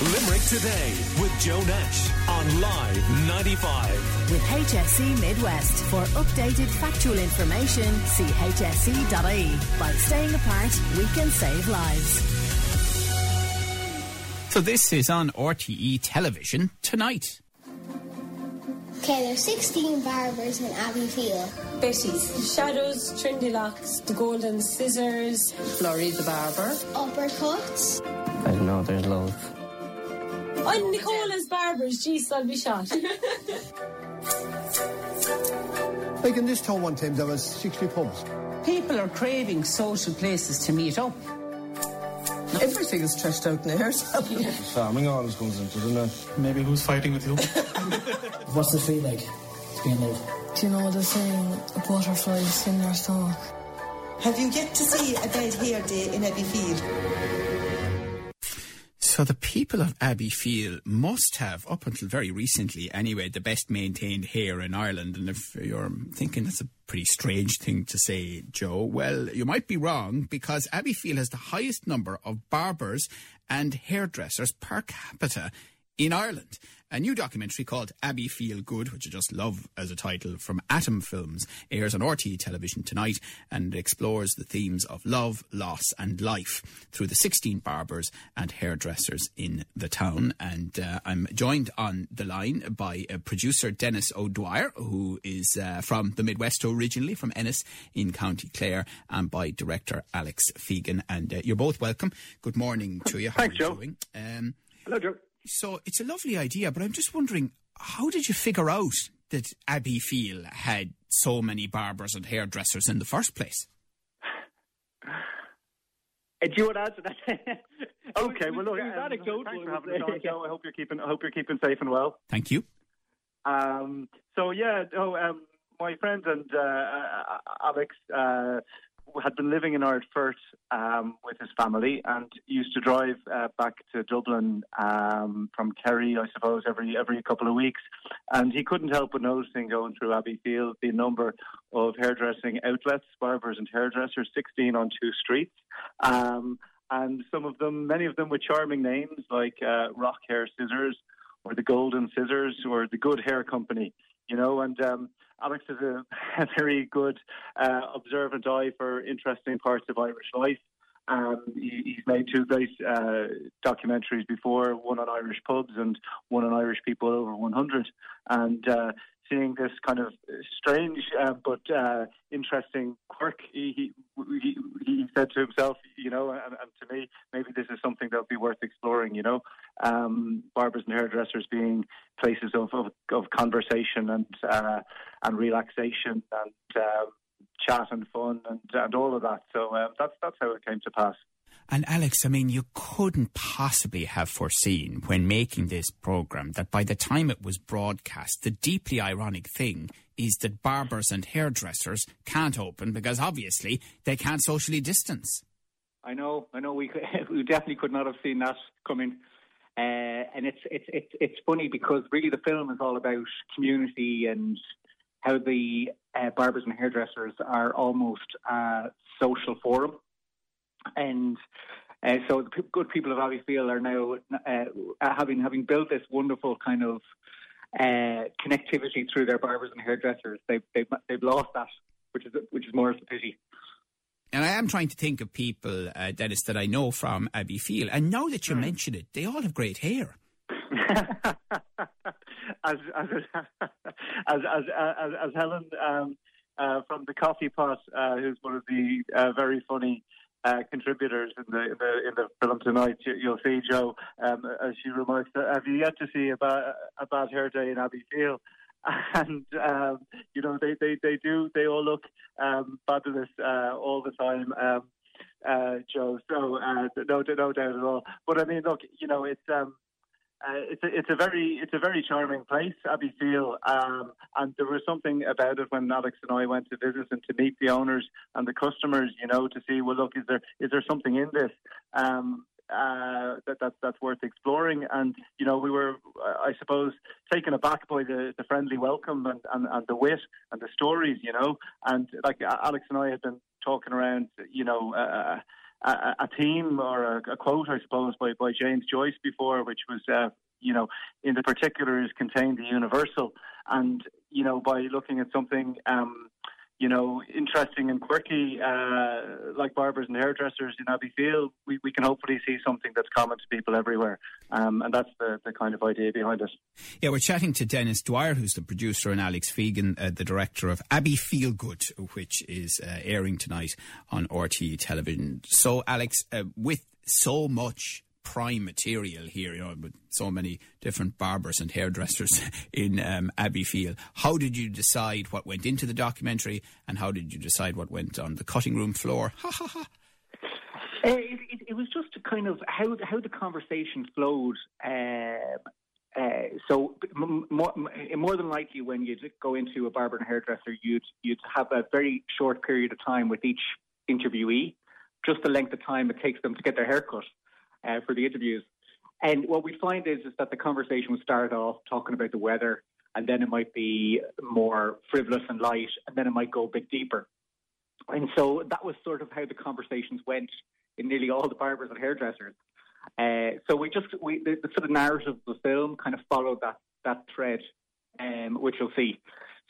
Limerick Today with Joe Nash on Live 95. With HSE Midwest. For updated factual information, see hse.ie. By staying apart, we can save lives. So this is on RTE television tonight. Okay, there's 16 barbers in Abbeyfeale. Betty's, Shadows, Trindy Locks, The Golden Scissors, Florrie the Barber. Uppercuts. I don't know, there's loads. I'm Nicola's Barbers. Jeez, I'll be shot. Like in this town one time, there was 60 pubs. People are craving social places to meet up. Everything is trashed out in the hairsalon. Farming always comes into the net. Maybe who's fighting with you? What's it feel like to be in love? Do you know the saying, a butterfly is in your stomach? Have you yet to see a bed hair day in Abbeyfeale? So the people of Abbeyfeale must have, up until very recently anyway, the best maintained hair in Ireland. And if you're thinking that's a pretty strange thing to say, Joe, well, you might be wrong because Abbeyfield has the highest number of barbers and hairdressers per capita in Ireland. A new documentary called Abbey Feel Good, which I just love as a title, from Atom Films, airs on RTE television tonight and explores the themes of love, loss, and life through the 16 barbers and hairdressers in the town. And uh, I'm joined on the line by uh, producer Dennis O'Dwyer, who is uh, from the Midwest originally, from Ennis in County Clare, and by director Alex Fegan. And uh, you're both welcome. Good morning to you. How Thanks, Joe. Um, Hello, Joe. So it's a lovely idea, but I'm just wondering, how did you figure out that Abbeyfeale had so many barbers and hairdressers in the first place? Uh, do you want to answer that? okay, well, look, um, thanks for having us on, Joe. I hope you're keeping, I hope you're keeping safe and well. Thank you. Um, so yeah, oh, um, my friend and uh, uh Alex uh, had been living in Ardfert um, with his family and used to drive uh, back to Dublin um, from Kerry, I suppose, every every couple of weeks. And he couldn't help but noticing going through Abbeyfeale the number of hairdressing outlets, barbers and hairdressers, 16 on two streets. Um, and some of them, many of them with charming names like uh, Rock Hair Scissors or the Golden Scissors or the Good Hair Company, you know, and um, Alex has a, a very good uh, observant eye for interesting parts of Irish life. Um, he, he's made two great uh, documentaries before, one on Irish pubs and one on Irish people over 100. And uh, seeing this kind of strange uh, but uh, interesting quirk, he, he, he, said to himself, you know, and, and, to me, maybe this is something that would be worth exploring, you know. Um, barbers and hairdressers being places of, of, of conversation and uh, and relaxation and um, chat and fun and, and all of that. So um, that's, that's how it came to pass. And Alex, I mean, you couldn't possibly have foreseen when making this program that by the time it was broadcast, the deeply ironic thing is that barbers and hairdressers can't open because obviously they can't socially distance. I know, I know. We we definitely could not have seen that coming. Uh, and it's it's it's it's funny because really the film is all about community and how the uh, barbers and hairdressers are almost a social forum and uh, so the p- good people of Abbeyfeale are now uh, having having built this wonderful kind of uh, connectivity through their barbers and hairdressers. They've, they've they've lost that, which is which is more of a pity. And I am trying to think of people, uh, Dennis, that I know from Abbeyfeale. And now that you mm. mention it, they all have great hair. as, as, as, as, as, as Helen um, uh, from the Coffee Pot, uh, who's one of the uh, very funny uh, contributors in the, in the in the film tonight. You, will see Joe um, as she remarks. Have you yet to see a bad, a bad hair day in Abbeyfeale? And um, you know they, they, they do they all look um, fabulous uh, all the time. Um, uh, Joe, so uh, no no doubt at all. But I mean, look, you know it's. Um, uh, it's a, it's a very it's a very charming place, Abbeyfeale, um, and there was something about it when Alex and I went to visit and to meet the owners and the customers, you know, to see well, look, is there is there something in this? Um, uh, that, that that's worth exploring. And you know, we were, I suppose, taken aback by the, the friendly welcome and, and, and the wit and the stories. You know, and like Alex and I had been talking around, you know, uh, a, a theme or a, a, quote, I suppose, by, by James Joyce before, which was, uh, you know, in the particular is contained the universal. And, you know, by looking at something, um, you know, interesting and quirky, uh, like barbers and hairdressers in Abbeyfeale, we, we can hopefully see something that's common to people everywhere. Um, and that's the, the kind of idea behind it. Yeah, we're chatting to Dennis Dwyer, who's the producer, and Alex Fegan, uh, the director of Abbey Feel Good, which is uh, airing tonight on RTE television. So, Alex, uh, with so much prime material here, you know, with so many different barbers and hairdressers in um, Abbeyfeale. How did you decide what went into the documentary and how did you decide what went on the cutting room floor? Ha ha ha. Uh, it, was just kind of how how the conversation flowed. Um, uh, so more, more, than likely, when you go into a barber and hairdresser, you'd you'd have a very short period of time with each interviewee, just the length of time it takes them to get their hair cut uh, for the interviews. And what we find is, is that the conversation would start off talking about the weather, and then it might be more frivolous and light, and then it might go a bit deeper. And so that was sort of how the conversations went in nearly all the barbers and hairdressers. Uh, so we just we the, the, sort of narrative of the film kind of followed that that thread, um, which you'll see.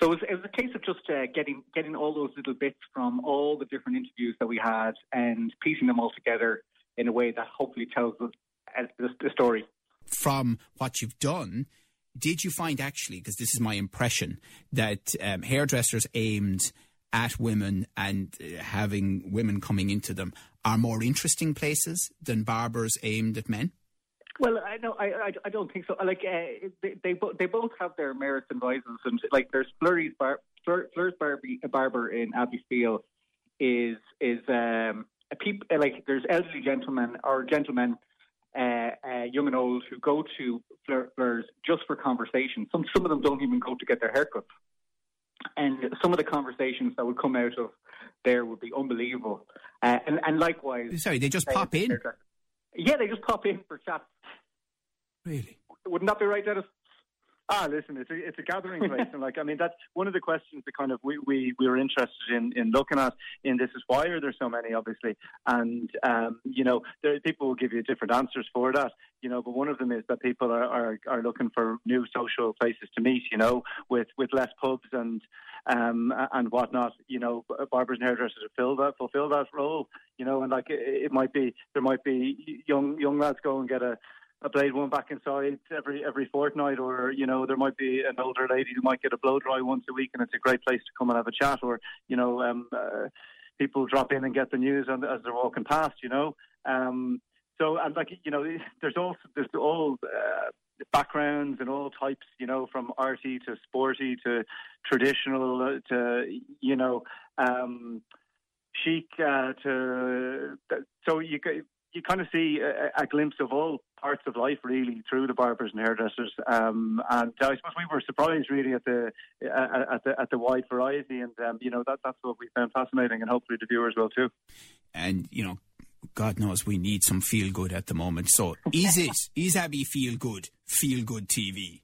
So it was, it was a case of just uh, getting getting all those little bits from all the different interviews that we had and piecing them all together in a way that hopefully tells uh, the, the story. From what you've done, did you find actually, because this is my impression, that um, hairdressers aimed at women and uh, having women coming into them are more interesting places than barbers aimed at men? Well, I know I, I, I don't think so. Like uh, they they, bo- they both have their merits and vices, and like there's Flurry's bar Fleur, Fleur's Barbie, a barber in Abbeyfeale is is um, people like there's elderly gentlemen or gentlemen, uh, uh, young and old, who go to Fleur's just for conversation. Some some of them don't even go to get their haircuts, and some of the conversations that would come out of there would be unbelievable. Uh, and and likewise, sorry, they just pop in. Yeah, they just pop in for chat. Really? Wouldn't that be right, Dennis? Ah, listen, it's a it's a gathering place, and like I mean, that's one of the questions that kind of we we, we were interested in in looking at in this is why are there so many, obviously, and um, you know, there, people will give you different answers for that, you know, but one of them is that people are, are are looking for new social places to meet, you know, with with less pubs and um and whatnot, you know, barbers and hairdressers fulfill that fulfill that role, you know, and like it, it might be there might be young young lads go and get a a blade one back inside every every fortnight, or you know there might be an older lady who might get a blow dry once a week, and it's a great place to come and have a chat, or you know um, uh, people drop in and get the news on, as they're walking past, you know. Um, so and like you know, there's also there's all uh, backgrounds and all types, you know, from arty to sporty to traditional uh, to you know um, chic uh, to so you you kind of see a, a, glimpse of all parts of life really through the barbers and hairdressers. Um, and I suppose we were surprised really at the at the at the wide variety, and um, you know that that's what we found fascinating, and hopefully the viewers will too. And you know. God knows we need some feel good at the moment. So is it is Abbey feel good? Feel good TV?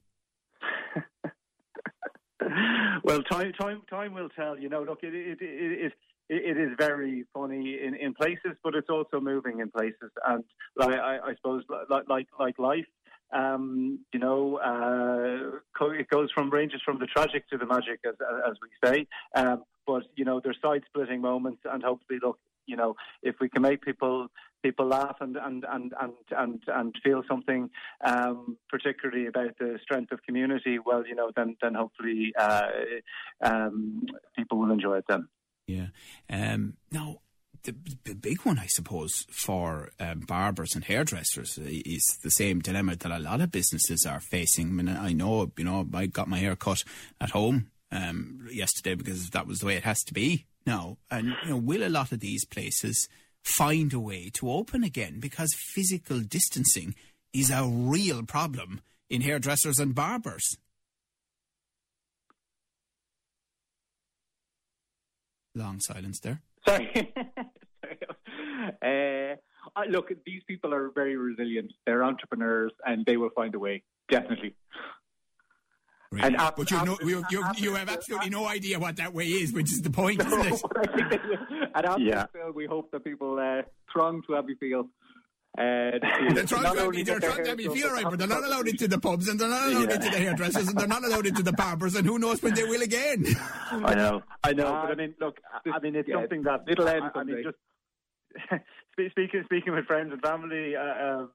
well, time time time will tell. You know, look, it it, it, it it is very funny in, in places, but it's also moving in places. And like, I, I suppose, like like, like life, um, you know, uh, it goes from ranges from the tragic to the magic, as as we say. Um, but you know, there's side splitting moments, and hopefully, look, you know, if we can make people people laugh and and and and and, and feel something, um, particularly about the strength of community, well, you know, then then hopefully uh, um, people will enjoy it then. Yeah. Um, now, the, the, big one, I suppose, for um, barbers and hairdressers is the same dilemma that a lot of businesses are facing. I mean, I know, you know, I got my hair cut at home um, yesterday because that was the way it has to be now. And, you know, will a lot of these places find a way to open again? Because physical distancing is a real problem in hairdressers and barbers. Long silence there. Sorry. uh, look, these people are very resilient. They're entrepreneurs and they will find a way, definitely. Really? And ab- but you, know, ab- you, you, ab- you have absolutely no idea what that way is, which is the point, No, isn't it? At Yeah. Abbeyfeale, we hope that people uh, throng to Abbeyfeale. Uh, They're trying to, they're trying to be feel right, but they're not allowed into the pubs and they're not allowed Yeah. into the hairdressers and they're not allowed into the barbers and who knows when they will again. I know, I know, Uh, but I mean, look, I I mean, it's yeah, something that it'll end I, I mean, someday. just speaking speaking with friends and family, uh, uh,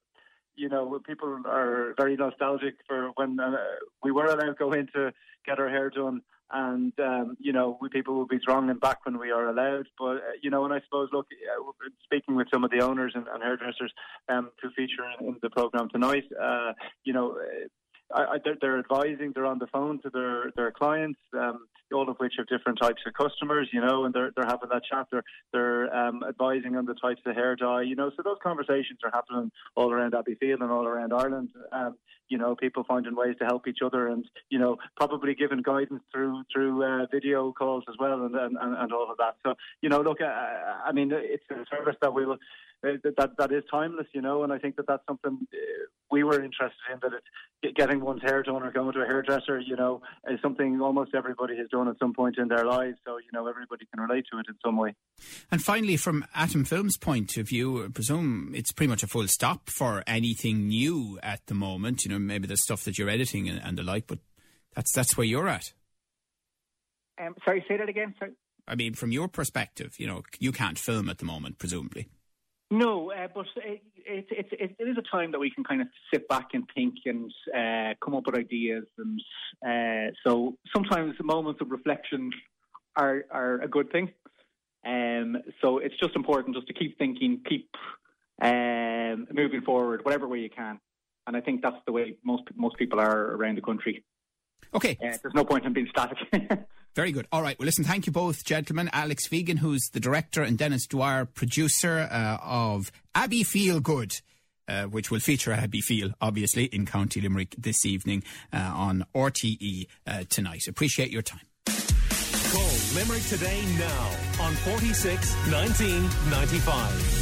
you know, people are very nostalgic for when uh, we were allowed to go in to get our hair done, and um, you know, we, people will be thronging back when we are allowed. But uh, you know, and I suppose, look, uh, speaking with some of the owners and, and hairdressers um, to feature in, in the program tonight, uh, you know. Uh, I, I, they're, they're advising. They're on the phone to their their clients, um, all of which have different types of customers, you know, and they're they're having that chat. They're they're um, advising on the types of hair dye, you know. So those conversations are happening all around Abbeyfeale and all around Ireland. Um, you know, people finding ways to help each other, and you know, probably giving guidance through through uh, video calls as well, and, and and all of that. So you know, look, uh, I mean, it's a service that we will. Uh, that that is timeless, you know, and I think that that's something uh, we were interested in. That it's getting one's hair done or going to a hairdresser, you know, is something almost everybody has done at some point in their lives. So you know, everybody can relate to it in some way. And finally, from Atom Films' point of view, I presume it's pretty much a full stop for anything new at the moment. You know, maybe the stuff that you're editing and, and the like, but that's that's where you're at. Um, sorry, say that again. Sorry. I mean, from your perspective, you know, you can't film at the moment, presumably. No, uh, but it, it, it, it, it is a time that we can kind of sit back and think and uh, come up with ideas. And uh, so sometimes moments of reflection are, are a good thing. Um, so it's just important just to keep thinking, keep um, moving forward, whatever way you can. And I think that's the way most most people are around the country. Okay. Uh, there's no point in being static. Very good. All right. Well, listen, thank you both, gentlemen. Alex Fegan, who's the director, and Dennis Dwyer, producer uh, of Abbey Feel Good. Uh, which will feature Abbeyfeale, obviously, in County Limerick this evening uh, on RTE uh, tonight. Appreciate your time. Call Limerick today now on 46 1995.